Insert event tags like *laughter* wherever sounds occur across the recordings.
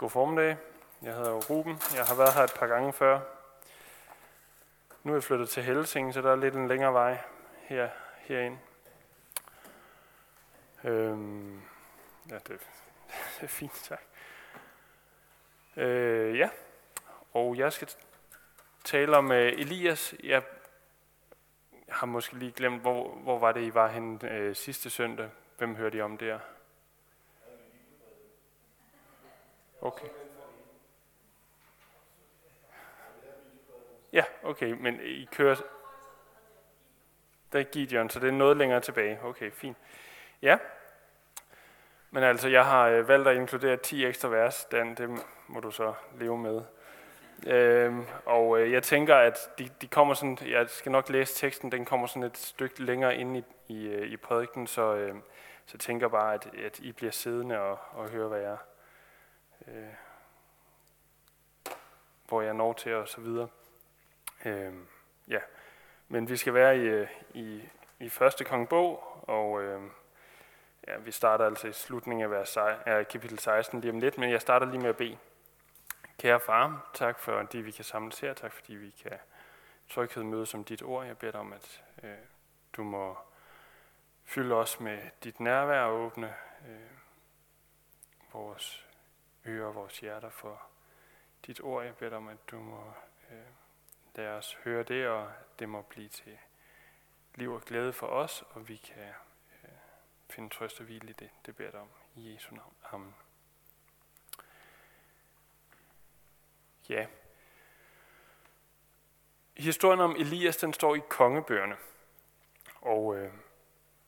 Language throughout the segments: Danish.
God formiddag. Jeg hedder Ruben. Jeg har været her et par gange før. Nu er jeg flyttet til Helsing, så der er lidt en længere vej her, herind. Øhm, ja, det, *laughs* det er fint, tak. Øh, ja, og jeg skal tale om uh, Elias. Jeg har måske lige glemt, hvor, hvor var det, I var henne uh, sidste søndag. Hvem hørte I om der? Okay. Ja, okay, men I kører... Der er Gideon, så det er noget længere tilbage. Okay, fint. Ja, men altså, jeg har øh, valgt at inkludere 10 ekstra vers, Dan, det må du så leve med. Øhm, og øh, jeg tænker, at de, de kommer sådan, jeg skal nok læse teksten, den kommer sådan et stykke længere ind i, i, øh, i prædiken, så, øh, så jeg tænker bare, at, at I bliver siddende og, og høre, hvad jeg, øh, hvor jeg når til og så videre. Øh, ja. Men vi skal være i, øh, i, i første kongebog, og øh, ja, vi starter altså i slutningen af, vers, af kapitel 16 lige om lidt, men jeg starter lige med at bede. Kære far, tak for de vi kan samles her, tak fordi vi kan tryghed møde som dit ord. Jeg beder dig om, at øh, du må fylde os med dit nærvær og åbne øh, vores ører vores hjerter for dit ord. Jeg beder dig om, at du må øh, lade os høre det, og det må blive til liv og glæde for os, og vi kan øh, finde trøst og hvile i det. Det beder jeg dig om i Jesu navn. Amen. Ja. Historien om Elias, den står i kongebøgerne. Og øh,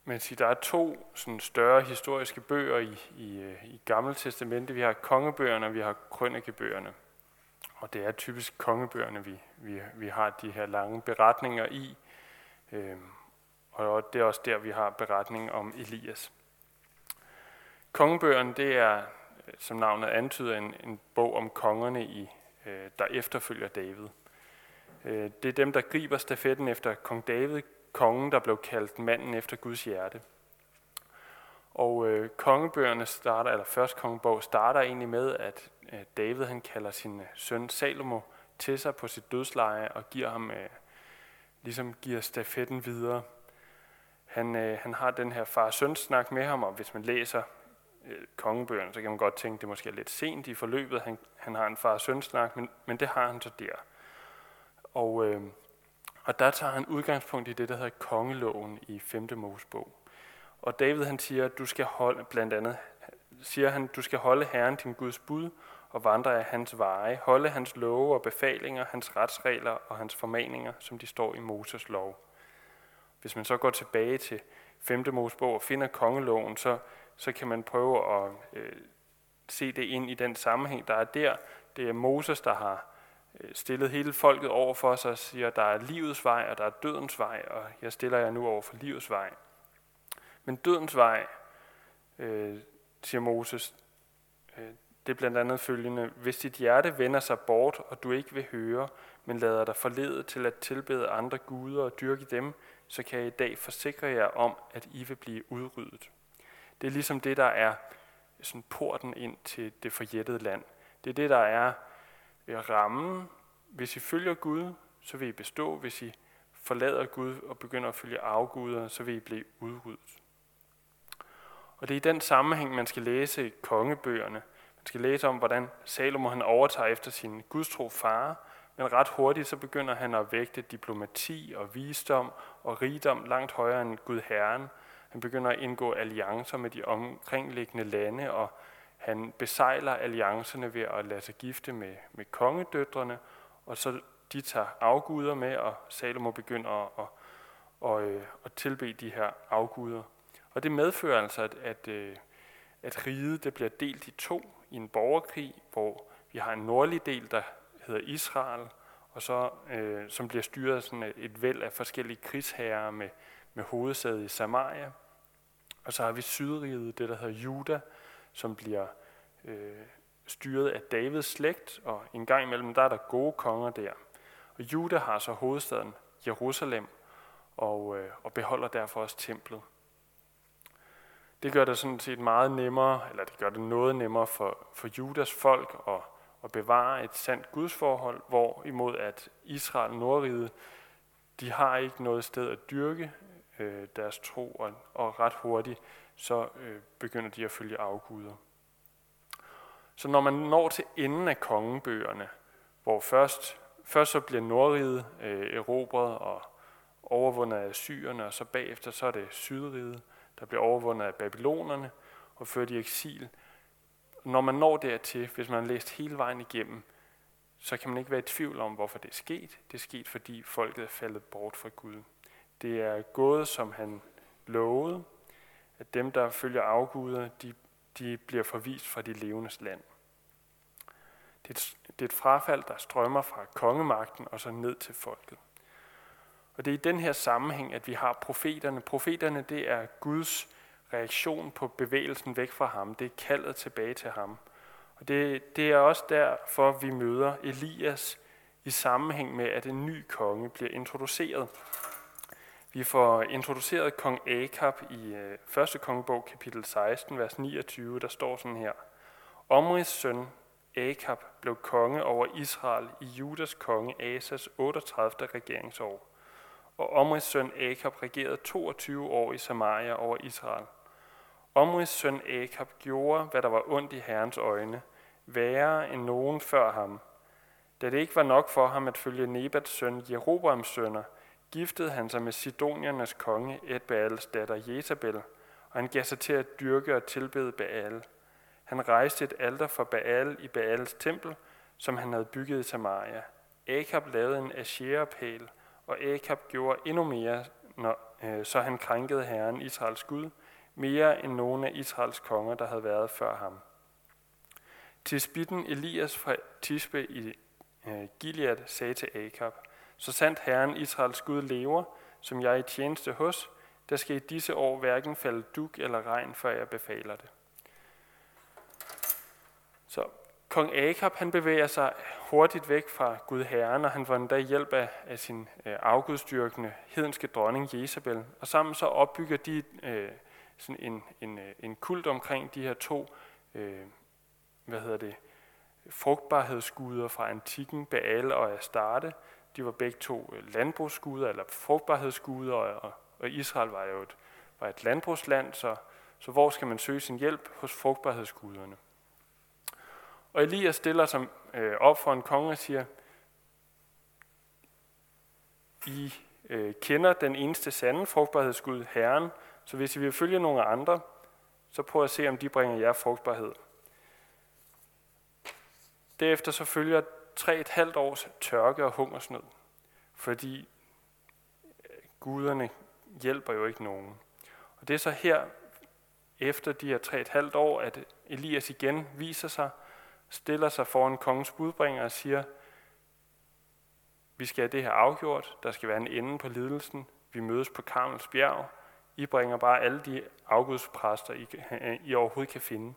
men siger, der er to sådan større historiske bøger i, i, øh, i Gamle Testamente. Vi har kongebøgerne, og vi har krønikebøgerne. Og det er typisk kongebøgerne, vi, vi, vi har de her lange beretninger i. Øhm, og det er også der, vi har beretningen om Elias. Kongebøgerne, det er, som navnet antyder, en, en bog om kongerne, i, øh, der efterfølger David. Øh, det er dem, der griber stafetten efter kong David, kongen, der blev kaldt manden efter Guds hjerte. Og øh, kongebøgerne starter, eller først kongebog starter egentlig med, at øh, David han kalder sin øh, søn Salomo til sig på sit dødsleje og giver ham, øh, ligesom giver stafetten videre. Han, øh, han har den her far-søn snak med ham, og hvis man læser øh, kongebøgerne, så kan man godt tænke, at det måske er lidt sent i forløbet. Han, han har en far-søn snak, men, men det har han så der. Og, øh, og der tager han udgangspunkt i det, der hedder kongeloven i 5. Mosebog. Og David han siger, at du skal holde, blandt andet, siger han, du skal holde Herren din Guds bud og vandre af hans veje, holde hans love og befalinger, hans retsregler og hans formaninger, som de står i Moses lov. Hvis man så går tilbage til 5. Mosebog og finder kongeloven, så, så kan man prøve at øh, se det ind i den sammenhæng, der er der. Det er Moses, der har Øh, stillet hele folket over for sig og siger, der er livets vej, og der er dødens vej, og jeg stiller jer nu over for livets vej. Men dødens vej, øh, siger Moses, øh, det er blandt andet følgende. Hvis dit hjerte vender sig bort, og du ikke vil høre, men lader dig forlede til at tilbede andre guder og dyrke dem, så kan jeg i dag forsikre jer om, at I vil blive udryddet. Det er ligesom det, der er sådan porten ind til det forjættede land. Det er det, der er rammen. Hvis I følger Gud, så vil I bestå. Hvis I forlader Gud og begynder at følge afguder, så vil I blive udryddet. Og det er i den sammenhæng, man skal læse kongebøgerne. Man skal læse om, hvordan Salomo han overtager efter sin gudstro far, men ret hurtigt så begynder han at vægte diplomati og visdom og rigdom langt højere end Gud Herren. Han begynder at indgå alliancer med de omkringliggende lande, og han besejler alliancerne ved at lade sig gifte med, med kongedøtrene, og så de tager afguder med, og Salomo begynder at, at, at, øh, at, tilbe de her afguder. Og det medfører altså, at, at, øh, at riget det bliver delt i to i en borgerkrig, hvor vi har en nordlig del, der hedder Israel, og så, øh, som bliver styret af sådan et væld af forskellige krigsherrer med, med hovedsæde i Samaria. Og så har vi sydriget, det der hedder Juda, som bliver øh, styret af Davids slægt, og en gang imellem der er der gode konger der. Og Juda har så hovedstaden Jerusalem, og, øh, og beholder derfor også templet. Det gør det sådan set meget nemmere, eller det gør det noget nemmere for, for Judas folk at, at bevare et sandt gudsforhold, hvor imod at Israel, Nordriget, de har ikke noget sted at dyrke øh, deres tro, og, og ret hurtigt så øh, begynder de at følge afguder. Så når man når til enden af kongebøgerne, hvor først, først så bliver Nordriget øh, erobret og overvundet af syrerne, og så bagefter så er det Sydriget, der bliver overvundet af babylonerne og ført i eksil. Når man når dertil, hvis man har læst hele vejen igennem, så kan man ikke være i tvivl om, hvorfor det er sket. Det er sket, fordi folket er faldet bort fra Gud. Det er gået, som han lovede, at dem, der følger afguder, de, de bliver forvist fra de levendes land. Det er, et, det er et frafald, der strømmer fra kongemagten og så ned til folket. Og det er i den her sammenhæng, at vi har profeterne. Profeterne, det er Guds reaktion på bevægelsen væk fra ham. Det er kaldet tilbage til ham. Og det, det er også derfor, vi møder Elias i sammenhæng med, at en ny konge bliver introduceret. Vi får introduceret kong Akab i øh, 1. Kongebog, kapitel 16, vers 29, der står sådan her. Omris søn Akab blev konge over Israel i Judas konge Asas 38. regeringsår. Og Omris søn Akab regerede 22 år i Samaria over Israel. Omris søn Akab gjorde, hvad der var ondt i Herrens øjne, værre end nogen før ham. Da det ikke var nok for ham at følge Nebats søn Jeroboams sønner, giftede han sig med Sidoniernes konge Edbaals datter Jezabel, og han gav sig til at dyrke og tilbede Baal. Han rejste et alter for Baal i Baals tempel, som han havde bygget i Samaria. Akab lavede en asherapæl, og Akab gjorde endnu mere, når, øh, så han krænkede Herren Israels Gud, mere end nogen af Israels konger, der havde været før ham. Tisbitten Elias fra Tisbe i øh, Gilead sagde til Akab, så sandt Herren Israels Gud lever, som jeg er i tjeneste hos, der skal i disse år hverken falde duk eller regn, før jeg befaler det. Så kong Akab han bevæger sig hurtigt væk fra Gud Herren, og han får endda hjælp af, af sin øh, afgudstyrkende hedenske dronning Jezabel. Og sammen så opbygger de øh, sådan en, en, øh, en kult omkring de her to øh, hvad hedder det, frugtbarhedsguder fra antikken, Baal og Astarte, de var begge to øh, landbrugsguder, eller frugtbarhedsguder, og, og Israel var jo et, var et landbrugsland, så, så hvor skal man søge sin hjælp? Hos frugtbarhedsguderne. Og Elias stiller sig øh, op for en konge og siger, I øh, kender den eneste sande frugtbarhedsgud, Herren, så hvis I vil følge nogle andre, så prøv at se, om de bringer jer frugtbarhed. Derefter så følger tre et halvt års tørke og hungersnød, fordi øh, guderne hjælper jo ikke nogen. Og det er så her, efter de her tre et halvt år, at Elias igen viser sig, stiller sig foran kongens budbringer og siger, vi skal have det her afgjort, der skal være en ende på lidelsen, vi mødes på Karmels bjerg, I bringer bare alle de afgudspræster, I, øh, I overhovedet kan finde.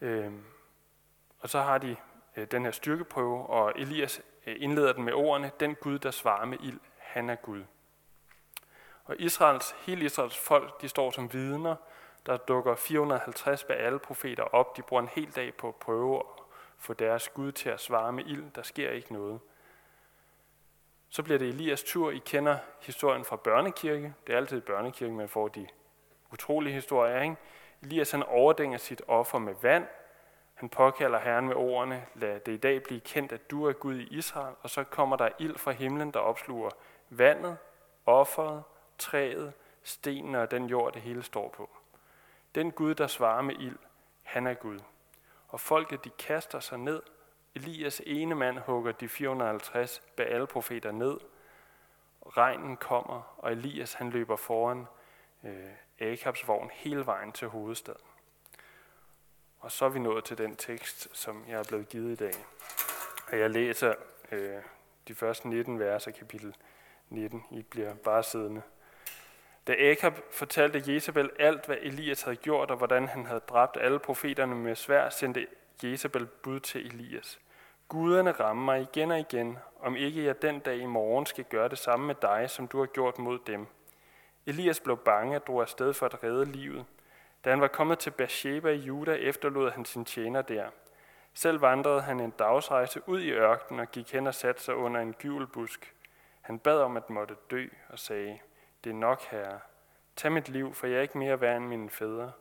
Øhm, og så har de Øh, den her styrkeprøve, og Elias øh, indleder den med ordene, den Gud, der svarer med ild, han er Gud. Og Israels, hele Israels folk, de står som vidner. Der dukker 450 alle profeter op. De bruger en hel dag på at prøve at få deres Gud til at svare med ild. Der sker ikke noget. Så bliver det Elias tur. I kender historien fra børnekirke. Det er altid børnekirke, man får de utrolige historier. Ikke? Elias han overdænger sit offer med vand, han påkalder Herren med ordene, lad det i dag blive kendt, at du er Gud i Israel, og så kommer der ild fra himlen, der opsluger vandet, offeret, træet, stenene og den jord, det hele står på. Den Gud, der svarer med ild, han er Gud. Og folket, de kaster sig ned. Elias ene mand hugger de 450 Baal-profeter ned. Regnen kommer, og Elias han løber foran øh, Akabs vogn hele vejen til hovedstaden. Og så er vi nået til den tekst, som jeg er blevet givet i dag. Og jeg læser øh, de første 19 vers af kapitel 19. I bliver bare siddende. Da Akab fortalte Jezebel alt, hvad Elias havde gjort, og hvordan han havde dræbt alle profeterne med svær, sendte Jezebel bud til Elias. Guderne rammer mig igen og igen, om ikke jeg den dag i morgen skal gøre det samme med dig, som du har gjort mod dem. Elias blev bange og drog afsted for at redde livet. Da han var kommet til Beersheba i Juda, efterlod han sin tjener der. Selv vandrede han en dagsrejse ud i ørkenen og gik hen og satte sig under en gyvelbusk. Han bad om at måtte dø og sagde, det er nok, herre. Tag mit liv, for jeg er ikke mere værd end mine fædre.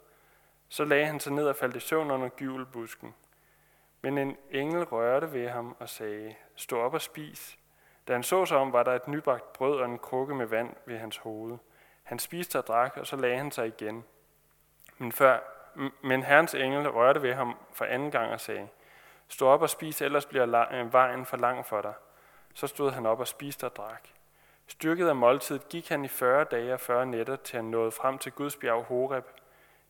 Så lagde han sig ned og faldt i søvn under gyvelbusken. Men en engel rørte ved ham og sagde, stå op og spis. Da han så sig om, var der et nybagt brød og en krukke med vand ved hans hoved. Han spiste og drak, og så lagde han sig igen. Men, før, men herrens engel rørte ved ham for anden gang og sagde, Stå op og spis, ellers bliver øh, vejen for lang for dig. Så stod han op og spiste og drak. Styrket af måltidet gik han i 40 dage og 40 nætter, til han nåede frem til Guds bjerg Horeb.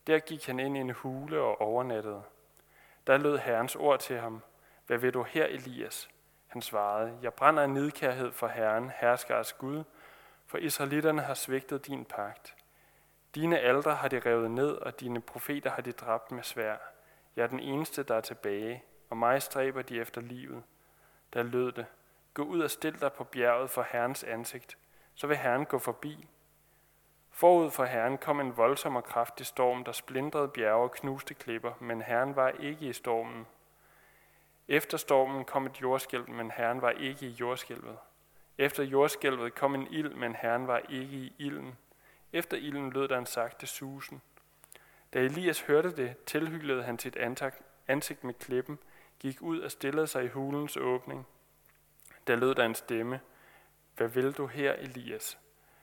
Der gik han ind i en hule og overnattede. Der lød Herrens ord til ham. Hvad vil du her, Elias? Han svarede, jeg brænder af nidkærhed for Herren, herskers Gud, for israelitterne har svigtet din pagt. Dine aldre har de revet ned, og dine profeter har de dræbt med svær. Jeg er den eneste, der er tilbage, og mig stræber de efter livet. Der lød det, gå ud og stil dig på bjerget for Herrens ansigt, så vil Herren gå forbi. Forud for Herren kom en voldsom og kraftig storm, der splindrede bjerge og knuste klipper, men Herren var ikke i stormen. Efter stormen kom et jordskælv, men Herren var ikke i jordskælvet. Efter jordskælvet kom en ild, men Herren var ikke i ilden. Efter ilden lød der en sagte susen. Da Elias hørte det, tilhyllede han sit ansigt med klippen, gik ud og stillede sig i hulens åbning. Der lød der en stemme. Hvad vil du her, Elias?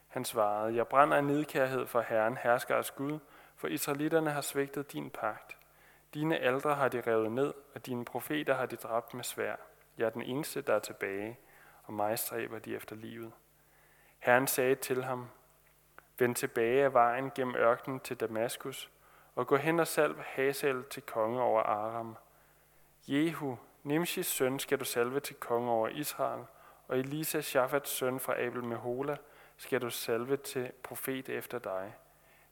Han svarede, jeg brænder af nidkærhed for Herren, herskers Gud, for israelitterne har svigtet din pagt. Dine aldre har de revet ned, og dine profeter har de dræbt med svær. Jeg er den eneste, der er tilbage, og mig stræber de efter livet. Herren sagde til ham, Vend tilbage af vejen gennem ørkenen til Damaskus, og gå hen og salv Hazael til konge over Aram. Jehu, Nimshis søn, skal du salve til konge over Israel, og Elisa, Shafats søn fra Abel Mehola, skal du salve til profet efter dig.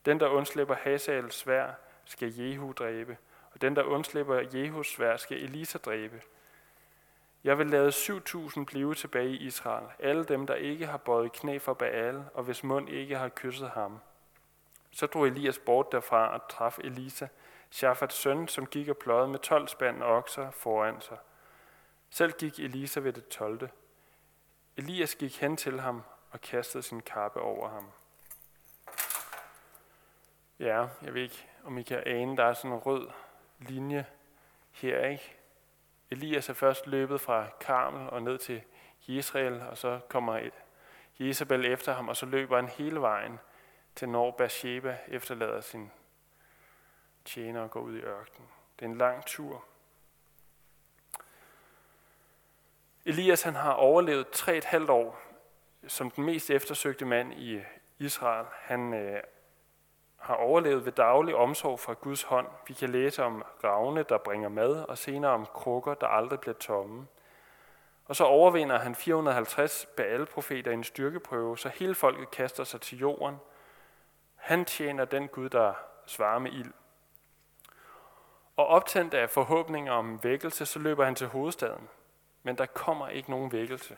Den, der undslipper Hazaels svær, skal Jehu dræbe, og den, der undslipper Jehus svær, skal Elisa dræbe. Jeg vil lade 7.000 blive tilbage i Israel, alle dem, der ikke har bøjet knæ for Baal, og hvis mund ikke har kysset ham. Så drog Elias bort derfra og traf Elisa, Shafats søn, som gik og pløjede med 12 spand okser foran sig. Selv gik Elisa ved det 12. Elias gik hen til ham og kastede sin kappe over ham. Ja, jeg ved ikke, om I kan ane, der er sådan en rød linje her, ikke? Elias er først løbet fra Karmel og ned til Israel, og så kommer Jezebel efter ham, og så løber han hele vejen til når Bathsheba efterlader sin tjener og går ud i ørkenen. Det er en lang tur. Elias han har overlevet tre et halvt år som den mest eftersøgte mand i Israel. Han øh, har overlevet ved daglig omsorg fra Guds hånd. Vi kan læse om ravne, der bringer mad, og senere om krukker, der aldrig bliver tomme. Og så overvinder han 450 Baal-profeter i en styrkeprøve, så hele folket kaster sig til jorden. Han tjener den Gud, der svarer med ild. Og optændt af forhåbninger om vækkelse, så løber han til hovedstaden. Men der kommer ikke nogen vækkelse.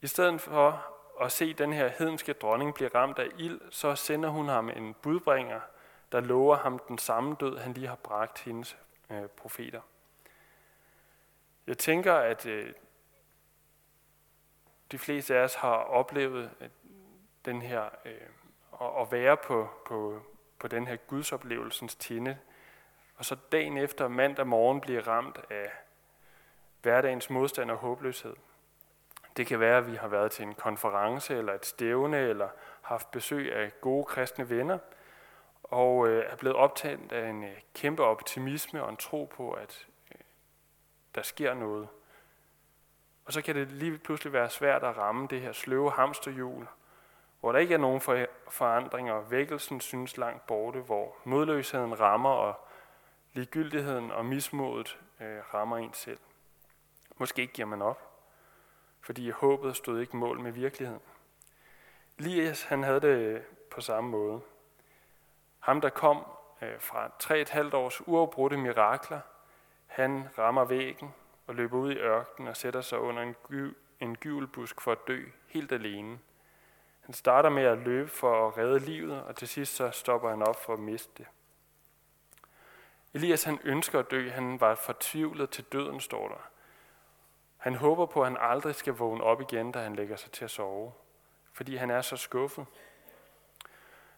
I stedet for og se den her hedenske dronning blive ramt af ild, så sender hun ham en budbringer, der lover ham den samme død, han lige har bragt hendes øh, profeter. Jeg tænker, at øh, de fleste af os har oplevet at den her, øh, at være på, på, på den her gudsoplevelsens tinde, og så dagen efter mandag morgen bliver ramt af hverdagens modstand og håbløshed. Det kan være, at vi har været til en konference eller et stævne, eller haft besøg af gode kristne venner, og øh, er blevet optaget af en øh, kæmpe optimisme og en tro på, at øh, der sker noget. Og så kan det lige pludselig være svært at ramme det her sløve hamsterhjul, hvor der ikke er nogen for forandringer, og vækkelsen synes langt borte, hvor modløsheden rammer, og ligegyldigheden og mismodet øh, rammer en selv. Måske giver man op fordi håbet stod ikke mål med virkeligheden. Elias, han havde det på samme måde. Ham, der kom øh, fra tre et halvt års uafbrudte mirakler, han rammer væggen og løber ud i ørkenen og sætter sig under en, gy, en gyvelbusk for at dø helt alene. Han starter med at løbe for at redde livet, og til sidst så stopper han op for at miste det. Elias han ønsker at dø. Han var fortvivlet til døden, står der. Han håber på, at han aldrig skal vågne op igen, da han lægger sig til at sove, fordi han er så skuffet.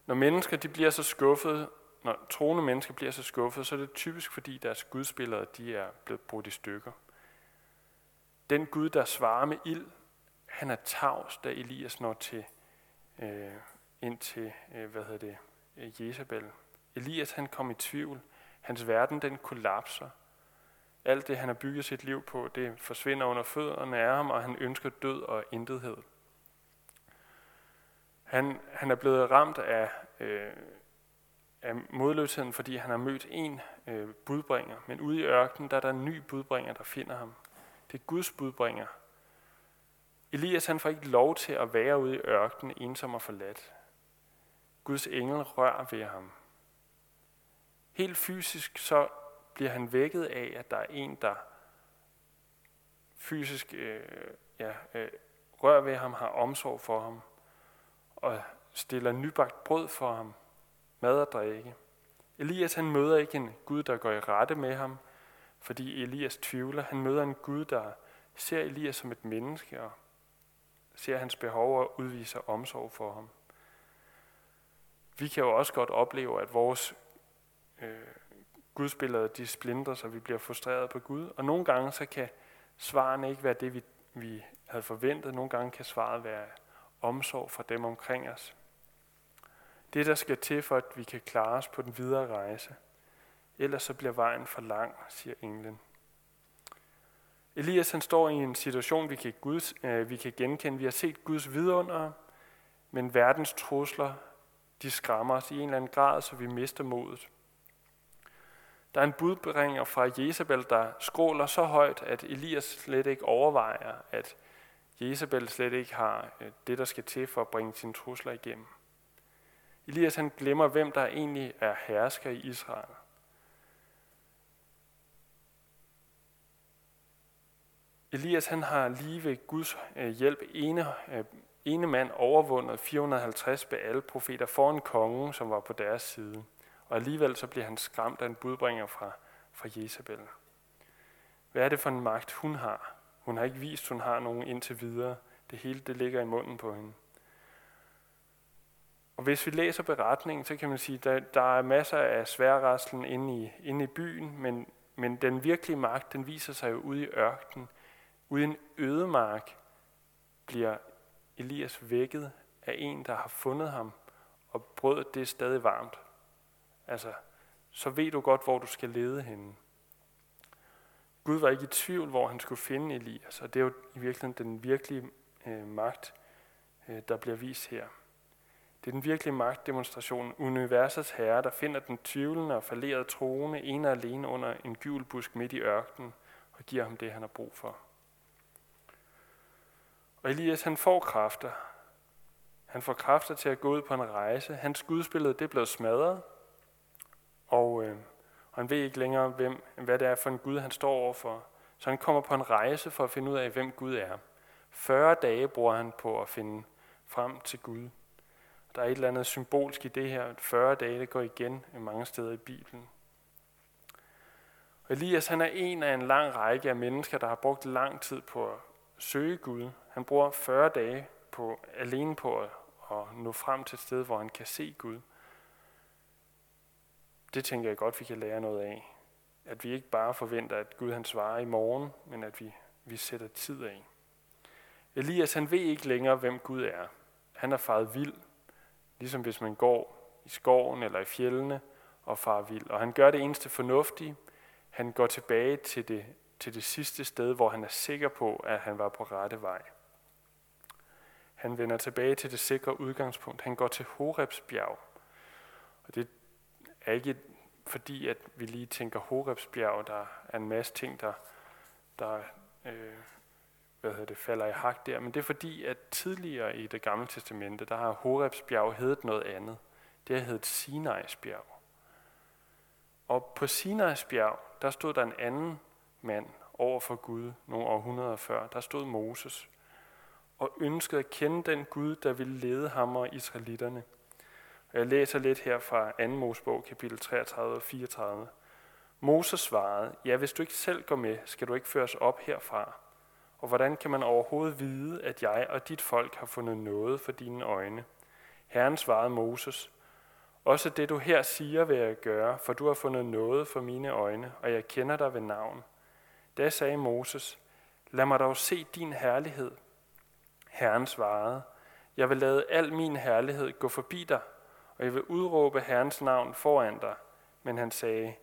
Når mennesker de bliver så skuffet, når troende mennesker bliver så skuffet, så er det typisk fordi deres gudsbilleder de er blevet brudt i stykker. Den Gud, der svarer med ild, han er tavs, da Elias når til, øh, ind til, øh, hvad hedder det, øh, Jezebel. Elias han kom i tvivl. Hans verden den kollapser. Alt det, han har bygget sit liv på, det forsvinder under fødderne af ham, og han ønsker død og intethed. Han, han er blevet ramt af, øh, af modløsheden, fordi han har mødt en øh, budbringer. Men ude i ørkenen, der er der en ny budbringer, der finder ham. Det er Guds budbringer. Elias han får ikke lov til at være ude i ørkenen, ensom og forladt. Guds engel rører ved ham. Helt fysisk så bliver han vækket af, at der er en, der fysisk øh, ja, øh, rører ved ham, har omsorg for ham, og stiller nybagt brød for ham, mad og drikke. Elias han møder ikke en Gud, der går i rette med ham, fordi Elias tvivler. Han møder en Gud, der ser Elias som et menneske og ser hans behov og udviser omsorg for ham. Vi kan jo også godt opleve, at vores øh, gudsbilleder de splindrer, så vi bliver frustreret på Gud. Og nogle gange så kan svarene ikke være det, vi, vi havde forventet. Nogle gange kan svaret være omsorg fra dem omkring os. Det, der skal til for, at vi kan klare os på den videre rejse. Ellers så bliver vejen for lang, siger englen. Elias han står i en situation, vi kan, Guds, øh, vi kan genkende. Vi har set Guds vidunder, men verdens trusler, de skræmmer os i en eller anden grad, så vi mister modet. Der er en budbringer fra Jezebel, der skråler så højt, at Elias slet ikke overvejer, at Jezebel slet ikke har øh, det, der skal til for at bringe sine trusler igennem. Elias han glemmer, hvem der egentlig er hersker i Israel. Elias han har lige ved Guds øh, hjælp ene, øh, ene mand overvundet 450 Baal-profeter foran kongen, som var på deres side. Og alligevel så bliver han skræmt af en budbringer fra, fra Jezebel. Hvad er det for en magt, hun har? Hun har ikke vist, hun har nogen indtil videre. Det hele det ligger i munden på hende. Og hvis vi læser beretningen, så kan man sige, at der, der er masser af sværraslen inde i, inde i byen, men, men den virkelige magt, den viser sig jo ude i ørkenen. Ude i en ødemark bliver Elias vækket af en, der har fundet ham, og brødet det er stadig varmt. Altså, så ved du godt, hvor du skal lede hende. Gud var ikke i tvivl, hvor han skulle finde Elias, og det er jo i virkeligheden den virkelige øh, magt, øh, der bliver vist her. Det er den virkelige magtdemonstration, universets herre, der finder den tvivlende og falderede troende ene og alene under en gyvelbusk midt i ørkenen og giver ham det, han har brug for. Og Elias, han får kræfter. Han får kræfter til at gå ud på en rejse. Hans gudsbillede, det er blevet smadret. Og, øh, og han ved ikke længere, hvem, hvad det er for en Gud, han står overfor. Så han kommer på en rejse for at finde ud af, hvem Gud er. 40 dage bruger han på at finde frem til Gud. Der er et eller andet symbolsk i det her. 40 dage, det går igen mange steder i Bibelen. Og Elias han er en af en lang række af mennesker, der har brugt lang tid på at søge Gud. Han bruger 40 dage på, alene på at, at nå frem til et sted, hvor han kan se Gud. Det tænker jeg godt, vi kan lære noget af. At vi ikke bare forventer, at Gud han svarer i morgen, men at vi, vi sætter tid af. Elias han ved ikke længere, hvem Gud er. Han er faret vild, ligesom hvis man går i skoven eller i fjellene og farer vild. Og han gør det eneste fornuftige. Han går tilbage til det, til det sidste sted, hvor han er sikker på, at han var på rette vej. Han vender tilbage til det sikre udgangspunkt. Han går til Horebs bjerg. Og det er ikke fordi, at vi lige tænker Horebsbjerg, der er en masse ting, der, der øh, hvad hedder det, falder i hak der, men det er fordi, at tidligere i det gamle testamente, der har Horebsbjerg heddet noget andet. Det har heddet Sinais bjerg. Og på Sinais bjerg, der stod der en anden mand over for Gud nogle århundreder før. Der stod Moses. og ønskede at kende den Gud, der ville lede ham og israelitterne. Jeg læser lidt her fra 2. Mosebog, kapitel 33 og 34. Moses svarede, ja, hvis du ikke selv går med, skal du ikke føres op herfra. Og hvordan kan man overhovedet vide, at jeg og dit folk har fundet noget for dine øjne? Herren svarede Moses, også det du her siger vil jeg gøre, for du har fundet noget for mine øjne, og jeg kender dig ved navn. Da sagde Moses, lad mig dog se din herlighed. Herren svarede, jeg vil lade al min herlighed gå forbi dig, og jeg vil udråbe Herrens navn foran dig. Men han sagde,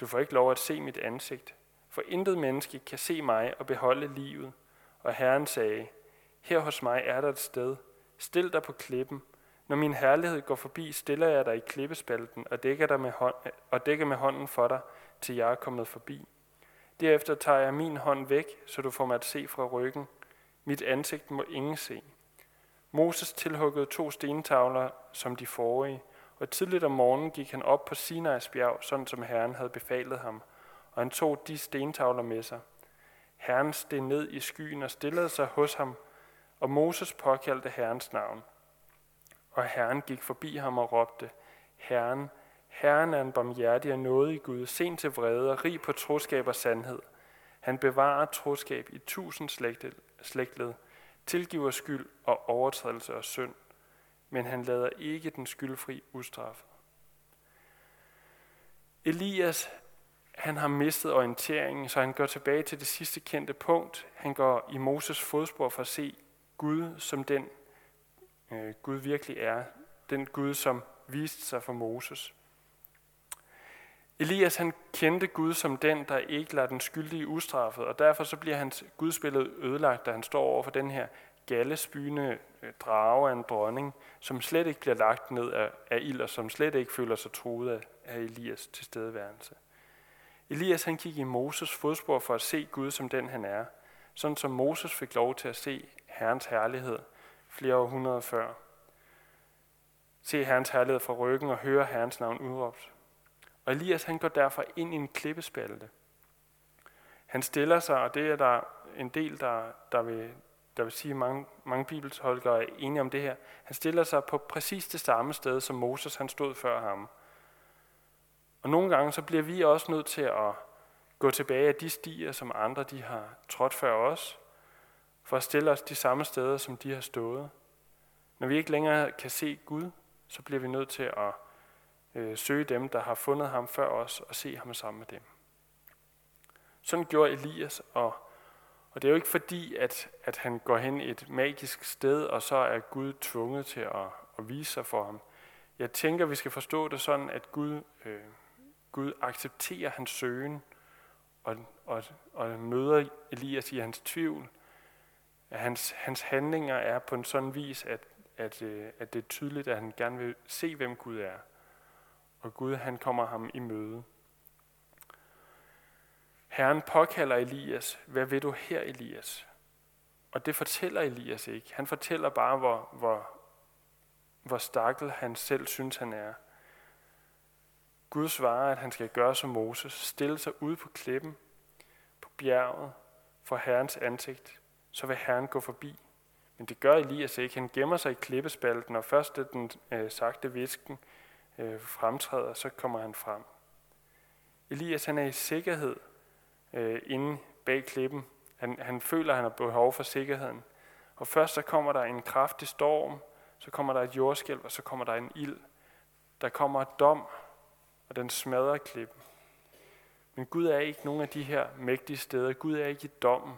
du får ikke lov at se mit ansigt, for intet menneske kan se mig og beholde livet. Og Herren sagde, her hos mig er der et sted. Stil dig på klippen. Når min herlighed går forbi, stiller jeg dig i klippespalten og dækker, dig med, hånd, og dækker med hånden for dig, til jeg er kommet forbi. Derefter tager jeg min hånd væk, så du får mig at se fra ryggen. Mit ansigt må ingen se. Moses tilhuggede to stentavler som de forrige, og tidligt om morgenen gik han op på Sinais bjerg, sådan som Herren havde befalet ham, og han tog de stentavler med sig. Herren steg ned i skyen og stillede sig hos ham, og Moses påkaldte Herrens navn. Og Herren gik forbi ham og råbte, Herren, Herren er en barmhjertig og nådig Gud, sen til vrede og rig på troskab og sandhed. Han bevarer troskab i tusind slægtled, tilgiver skyld og overtrædelse og synd, men han lader ikke den skyldfri ustraffet. Elias, han har mistet orienteringen, så han går tilbage til det sidste kendte punkt. Han går i Moses fodspor for at se Gud som den øh, Gud virkelig er. Den Gud, som viste sig for Moses. Elias han kendte Gud som den, der ikke lader den skyldige ustraffet, og derfor så bliver hans gudsbillede ødelagt, da han står over for den her gallespyne øh, drage af en dronning, som slet ikke bliver lagt ned af, af ild, og som slet ikke føler sig truet af, af Elias tilstedeværelse. Elias han gik i Moses fodspor for at se Gud som den han er, sådan som Moses fik lov til at se Herrens herlighed flere århundreder før. Se Herrens herlighed fra ryggen og høre Herrens navn udråbt. Og Elias han går derfor ind i en klippespalte. Han stiller sig, og det er der en del, der, der, vil, der vil sige, at mange, mange bibeltolkere er enige om det her. Han stiller sig på præcis det samme sted, som Moses han stod før ham. Og nogle gange så bliver vi også nødt til at gå tilbage af de stier, som andre de har trådt før os, for at stille os de samme steder, som de har stået. Når vi ikke længere kan se Gud, så bliver vi nødt til at øh, søge dem, der har fundet ham før os, og se ham sammen med dem. Sådan gjorde Elias, og, og det er jo ikke fordi, at, at han går hen et magisk sted, og så er Gud tvunget til at, at vise sig for ham. Jeg tænker, vi skal forstå det sådan, at Gud, øh, Gud accepterer hans søgen, og, og, og møder Elias i hans tvivl. At hans, hans handlinger er på en sådan vis, at, at, øh, at det er tydeligt, at han gerne vil se, hvem Gud er og Gud han kommer ham i møde. Herren påkalder Elias, hvad vil du her, Elias? Og det fortæller Elias ikke. Han fortæller bare, hvor, hvor, hvor stakkel han selv synes, han er. Gud svarer, at han skal gøre som Moses, stille sig ude på klippen, på bjerget, for Herrens ansigt, så vil Herren gå forbi. Men det gør Elias ikke. Han gemmer sig i klippespalten, og først da den øh, sagte visken øh, fremtræder, så kommer han frem. Elias han er i sikkerhed øh, inde bag klippen. Han, han føler, at han har behov for sikkerheden. Og først så kommer der en kraftig storm, så kommer der et jordskælv, og så kommer der en ild. Der kommer et dom, og den smadrer klippen. Men Gud er ikke nogen af de her mægtige steder. Gud er ikke i dommen.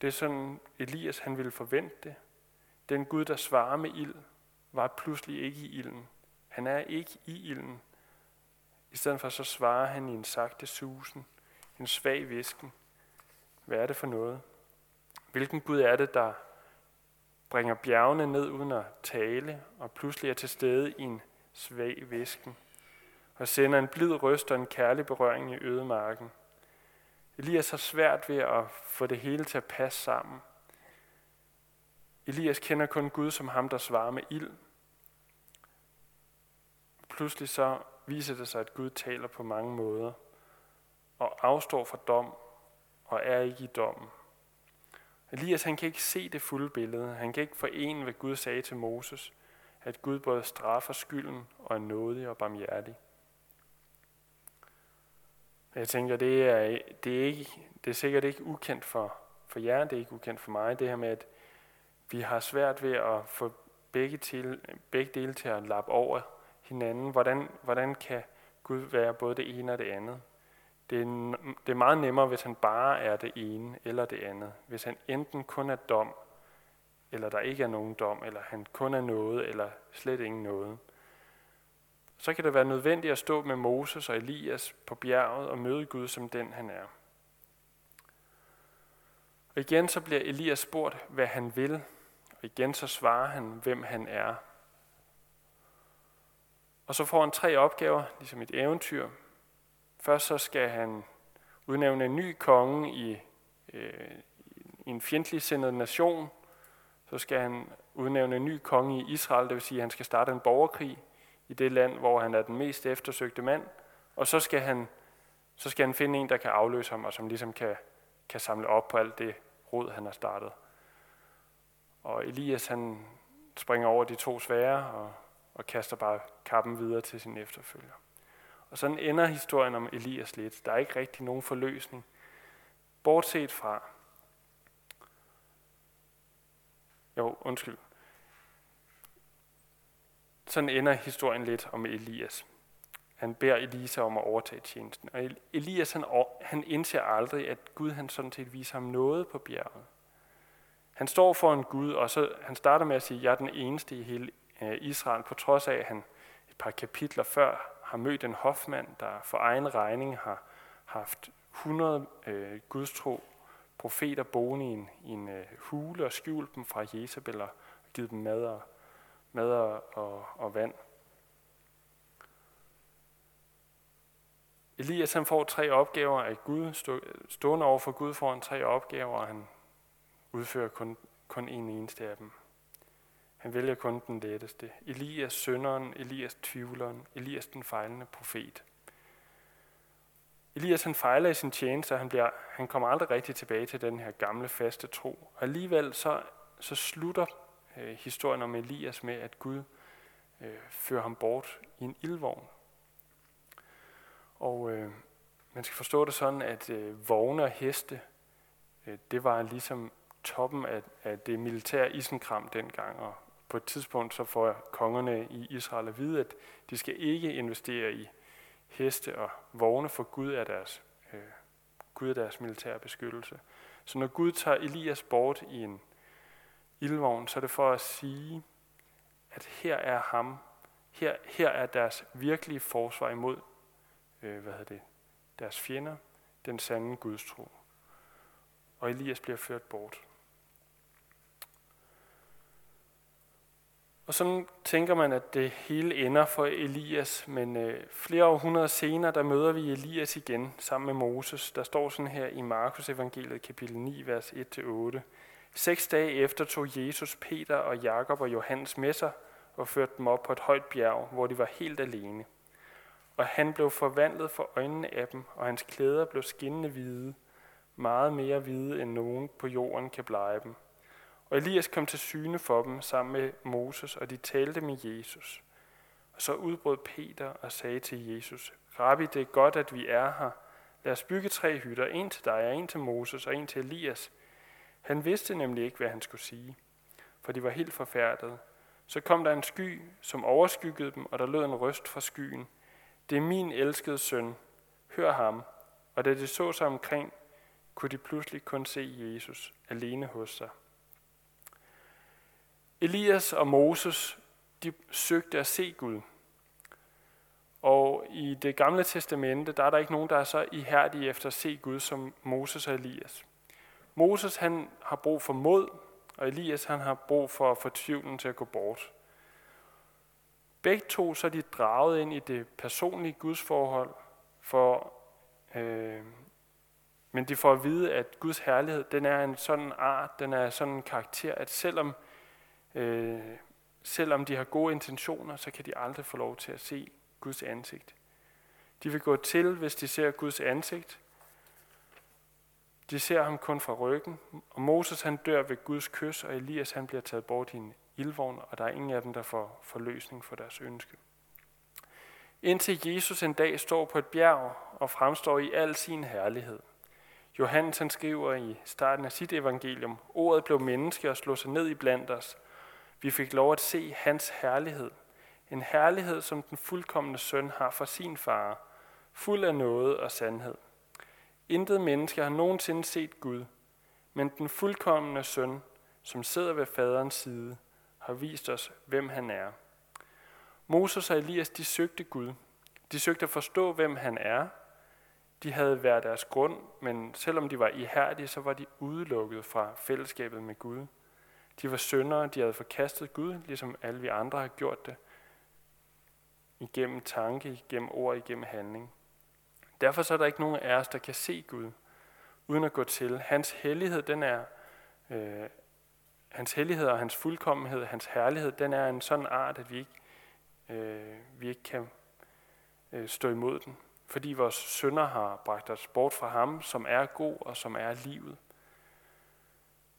Det er sådan, Elias han ville forvente det. Den Gud, der svarer med ild, var pludselig ikke i ilden. Han er ikke i ilden. I stedet for så svarer han i en sagte susen, en svag visken. Hvad er det for noget? Hvilken Gud er det, der bringer bjergene ned uden at tale, og pludselig er til stede i en svag visken, og sender en blid røst og en kærlig berøring i ødemarken. Elias har svært ved at få det hele til at passe sammen – Elias kender kun Gud som ham, der svarer med ild. Pludselig så viser det sig, at Gud taler på mange måder og afstår fra dom og er ikke i dommen. Elias han kan ikke se det fulde billede. Han kan ikke forene, hvad Gud sagde til Moses, at Gud både straffer skylden og er nådig og barmhjertig. Jeg tænker, det er, det er, ikke, det er sikkert ikke ukendt for, for jer, det er ikke ukendt for mig, det her med, at vi har svært ved at få begge, til, begge dele til at lappe over hinanden. Hvordan, hvordan kan Gud være både det ene og det andet? Det er, det er meget nemmere, hvis han bare er det ene eller det andet. Hvis han enten kun er dom, eller der ikke er nogen dom, eller han kun er noget, eller slet ingen noget. Så kan det være nødvendigt at stå med Moses og Elias på bjerget og møde Gud som den han er. Og igen så bliver Elias spurgt, hvad han vil, og igen så svarer han, hvem han er. Og så får han tre opgaver, ligesom et eventyr. Først så skal han udnævne en ny konge i, øh, i en fjendtlig sendet nation. Så skal han udnævne en ny konge i Israel, det vil sige, at han skal starte en borgerkrig i det land, hvor han er den mest eftersøgte mand. Og så skal han, så skal han finde en, der kan afløse ham, og som ligesom kan, kan samle op på alt det rod, han har startet. Og Elias han springer over de to svære og, og kaster bare kappen videre til sin efterfølger. Og sådan ender historien om Elias lidt. Der er ikke rigtig nogen forløsning. Bortset fra... Jo, undskyld. Sådan ender historien lidt om Elias. Han beder Elisa om at overtage tjenesten. Og Elias han, han indser aldrig, at Gud han sådan set viser ham noget på bjerget. Han står for en Gud, og så han starter med at sige, jeg er den eneste i hele Israel, på trods af, at han et par kapitler før har mødt en hofmand, der for egen regning har haft 100 øh, gudstro profeter boende i en, i en øh, hule og skjult dem fra Jezebel og givet dem mad og, mad og, og, og vand. Elias han får tre opgaver af Gud, stå, stående over for Gud får han tre opgaver, og han udfører kun, kun en eneste af dem. Han vælger kun den letteste. Elias sønderen, Elias tvivleren, Elias den fejlende profet. Elias han fejler i sin tjeneste, og han, bliver, han kommer aldrig rigtig tilbage til den her gamle faste tro. Og alligevel så, så slutter øh, historien om Elias med, at Gud øh, fører ham bort i en ildvogn. Og øh, man skal forstå det sådan, at øh, vogne og heste, øh, det var ligesom toppen af, af det militære isenkram dengang, og på et tidspunkt så får kongerne i Israel at vide, at de skal ikke investere i heste og vogne, for Gud er deres, øh, Gud er deres militære beskyttelse. Så når Gud tager Elias bort i en ildvogn, så er det for at sige, at her er ham, her, her er deres virkelige forsvar imod øh, hvad hedder det, deres fjender, den sande Guds tro. Og Elias bliver ført bort. Og sådan tænker man, at det hele ender for Elias, men øh, flere århundreder senere, der møder vi Elias igen sammen med Moses. Der står sådan her i Markus evangeliet kapitel 9, vers 1-8. Seks dage efter tog Jesus Peter og Jakob og Johannes med sig og førte dem op på et højt bjerg, hvor de var helt alene. Og han blev forvandlet for øjnene af dem, og hans klæder blev skinnende hvide, meget mere hvide end nogen på jorden kan blege dem. Og Elias kom til syne for dem sammen med Moses, og de talte med Jesus. Og så udbrød Peter og sagde til Jesus, Rabbi, det er godt, at vi er her. Lad os bygge tre hytter, en til dig, og en til Moses, og en til Elias. Han vidste nemlig ikke, hvad han skulle sige, for de var helt forfærdede. Så kom der en sky, som overskyggede dem, og der lød en røst fra skyen. Det er min elskede søn. Hør ham. Og da de så sig omkring, kunne de pludselig kun se Jesus alene hos sig. Elias og Moses, de søgte at se Gud. Og i det gamle testamente, der er der ikke nogen, der er så ihærdige efter at se Gud som Moses og Elias. Moses han har brug for mod, og Elias han har brug for at få tvivlen til at gå bort. Begge to så er de draget ind i det personlige gudsforhold, for, øh, men de får at vide, at Guds herlighed den er en sådan art, den er sådan en karakter, at selvom Øh, selvom de har gode intentioner, så kan de aldrig få lov til at se Guds ansigt. De vil gå til, hvis de ser Guds ansigt. De ser ham kun fra ryggen, og Moses han dør ved Guds kys, og Elias han bliver taget bort i en ildvogn, og der er ingen af dem, der får forløsning for deres ønske. Indtil Jesus en dag står på et bjerg og fremstår i al sin herlighed. Johannes han skriver i starten af sit evangelium, ordet blev menneske og slog sig ned i blandt os. Vi fik lov at se hans herlighed. En herlighed, som den fuldkommende søn har for sin far, fuld af noget og sandhed. Intet menneske har nogensinde set Gud, men den fuldkommende søn, som sidder ved faderens side, har vist os, hvem han er. Moses og Elias, de søgte Gud. De søgte at forstå, hvem han er. De havde været deres grund, men selvom de var ihærdige, så var de udelukket fra fællesskabet med Gud. De var syndere, de havde forkastet Gud, ligesom alle vi andre har gjort det, igennem tanke, igennem ord, igennem handling. Derfor så er der ikke nogen af os, der kan se Gud, uden at gå til. Hans hellighed, den er, øh, hans hellighed og hans fuldkommenhed, hans herlighed, den er en sådan art, at vi ikke, øh, vi ikke kan øh, stå imod den. Fordi vores sønder har bragt os bort fra ham, som er god og som er livet.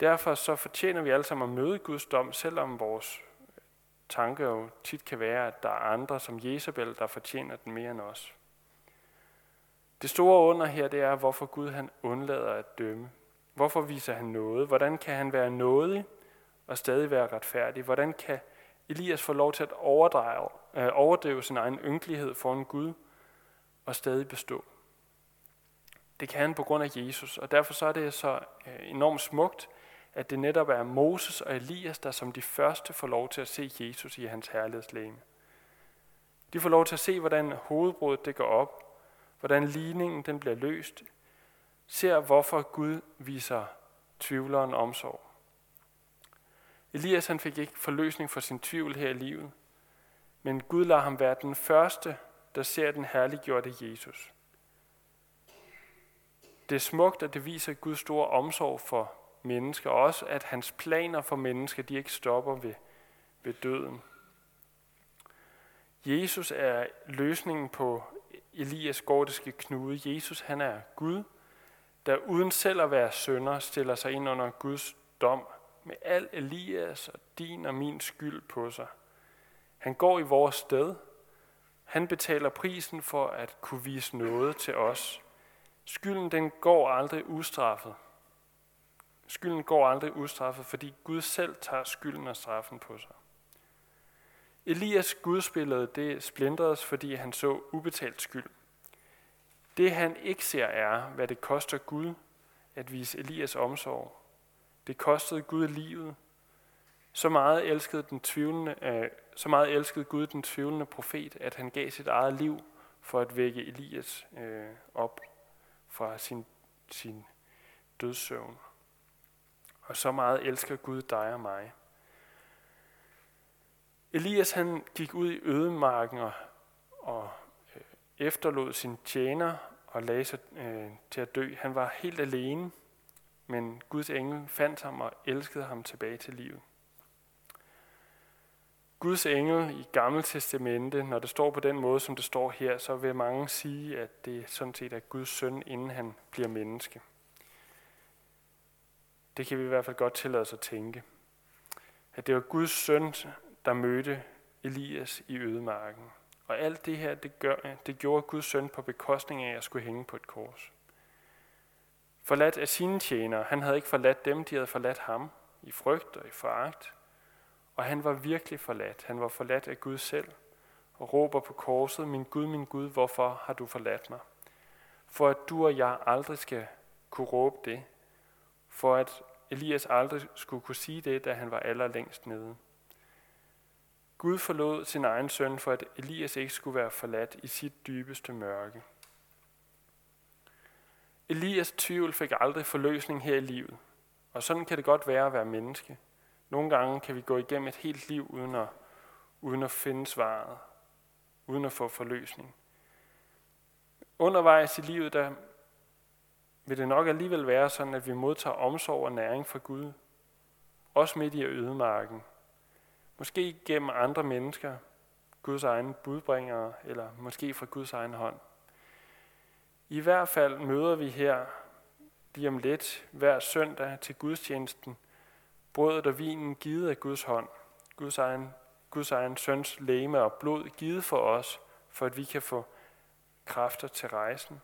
Derfor så fortjener vi alle sammen at møde Guds dom, selvom vores tanke jo tit kan være, at der er andre som Jezebel, der fortjener den mere end os. Det store under her, det er, hvorfor Gud han undlader at dømme. Hvorfor viser han noget? Hvordan kan han være nådig og stadig være retfærdig? Hvordan kan Elias få lov til at overdrive, øh, overdrive sin egen ynkelighed foran Gud og stadig bestå? Det kan han på grund af Jesus, og derfor så er det så øh, enormt smukt, at det netop er Moses og Elias, der som de første får lov til at se Jesus i hans herlighedslæge. De får lov til at se, hvordan hovedbruddet det går op, hvordan ligningen den bliver løst, ser hvorfor Gud viser tvivleren omsorg. Elias han fik ikke forløsning for sin tvivl her i livet, men Gud lader ham være den første, der ser den herliggjorte Jesus. Det er smukt, at det viser Guds store omsorg for mennesker, og også at hans planer for mennesker, de ikke stopper ved, ved døden. Jesus er løsningen på Elias gordiske knude. Jesus han er Gud, der uden selv at være sønder, stiller sig ind under Guds dom med al Elias og din og min skyld på sig. Han går i vores sted. Han betaler prisen for at kunne vise noget til os. Skylden den går aldrig ustraffet. Skylden går aldrig ustraffet, fordi Gud selv tager skylden og straffen på sig. Elias gudsbillede det splindredes, fordi han så ubetalt skyld. Det han ikke ser er, hvad det koster Gud at vise Elias omsorg. Det kostede Gud livet. Så meget elskede, den tvivlende, øh, så meget elskede Gud den tvivlende profet, at han gav sit eget liv for at vække Elias øh, op fra sin, sin dødssøvn. Og så meget elsker Gud dig og mig. Elias han gik ud i ødemarken og, og øh, efterlod sin tjener og lagde sig øh, til at dø. Han var helt alene, men Guds engel fandt ham og elskede ham tilbage til livet. Guds engel i Gamle Testamente, når det står på den måde, som det står her, så vil mange sige, at det sådan set er Guds søn, inden han bliver menneske. Det kan vi i hvert fald godt tillade os at tænke. At det var Guds søn, der mødte Elias i ødemarken. Og alt det her, det, gør, det gjorde Guds søn på bekostning af at skulle hænge på et kors. Forladt af sine tjenere. Han havde ikke forladt dem, de havde forladt ham i frygt og i foragt. Og han var virkelig forladt. Han var forladt af Gud selv og råber på korset, min Gud, min Gud, hvorfor har du forladt mig? For at du og jeg aldrig skal kunne råbe det, for at Elias aldrig skulle kunne sige det, da han var allerlængst nede. Gud forlod sin egen søn, for at Elias ikke skulle være forladt i sit dybeste mørke. Elias tvivl fik aldrig forløsning her i livet, og sådan kan det godt være at være menneske. Nogle gange kan vi gå igennem et helt liv uden at, uden at finde svaret, uden at få forløsning. Undervejs i livet, der vil det nok alligevel være sådan, at vi modtager omsorg og næring fra Gud, også midt i ødemarken. Måske gennem andre mennesker, Guds egne budbringere, eller måske fra Guds egen hånd. I hvert fald møder vi her lige om lidt hver søndag til gudstjenesten, brødet og vinen givet af Guds hånd, Guds egen, Guds egen søns læme og blod givet for os, for at vi kan få kræfter til rejsen.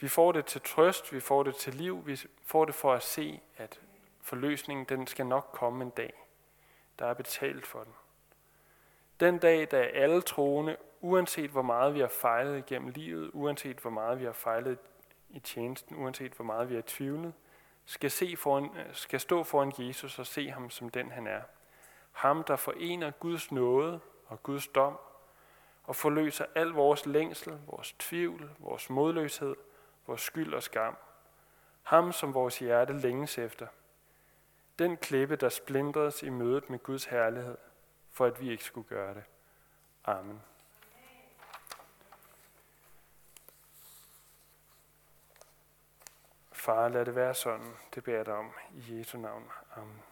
Vi får det til trøst, vi får det til liv, vi får det for at se, at forløsningen den skal nok komme en dag. Der er betalt for den. Den dag, da alle troende, uanset hvor meget vi har fejlet igennem livet, uanset hvor meget vi har fejlet i tjenesten, uanset hvor meget vi har tvivlet, skal, se foran, skal stå foran Jesus og se ham som den han er. Ham, der forener Guds nåde og Guds dom, og forløser al vores længsel, vores tvivl, vores modløshed, vores skyld og skam. Ham, som vores hjerte længes efter. Den klippe, der splindredes i mødet med Guds herlighed, for at vi ikke skulle gøre det. Amen. Far, lad det være sådan. Det beder jeg dig om i Jesu navn. Amen.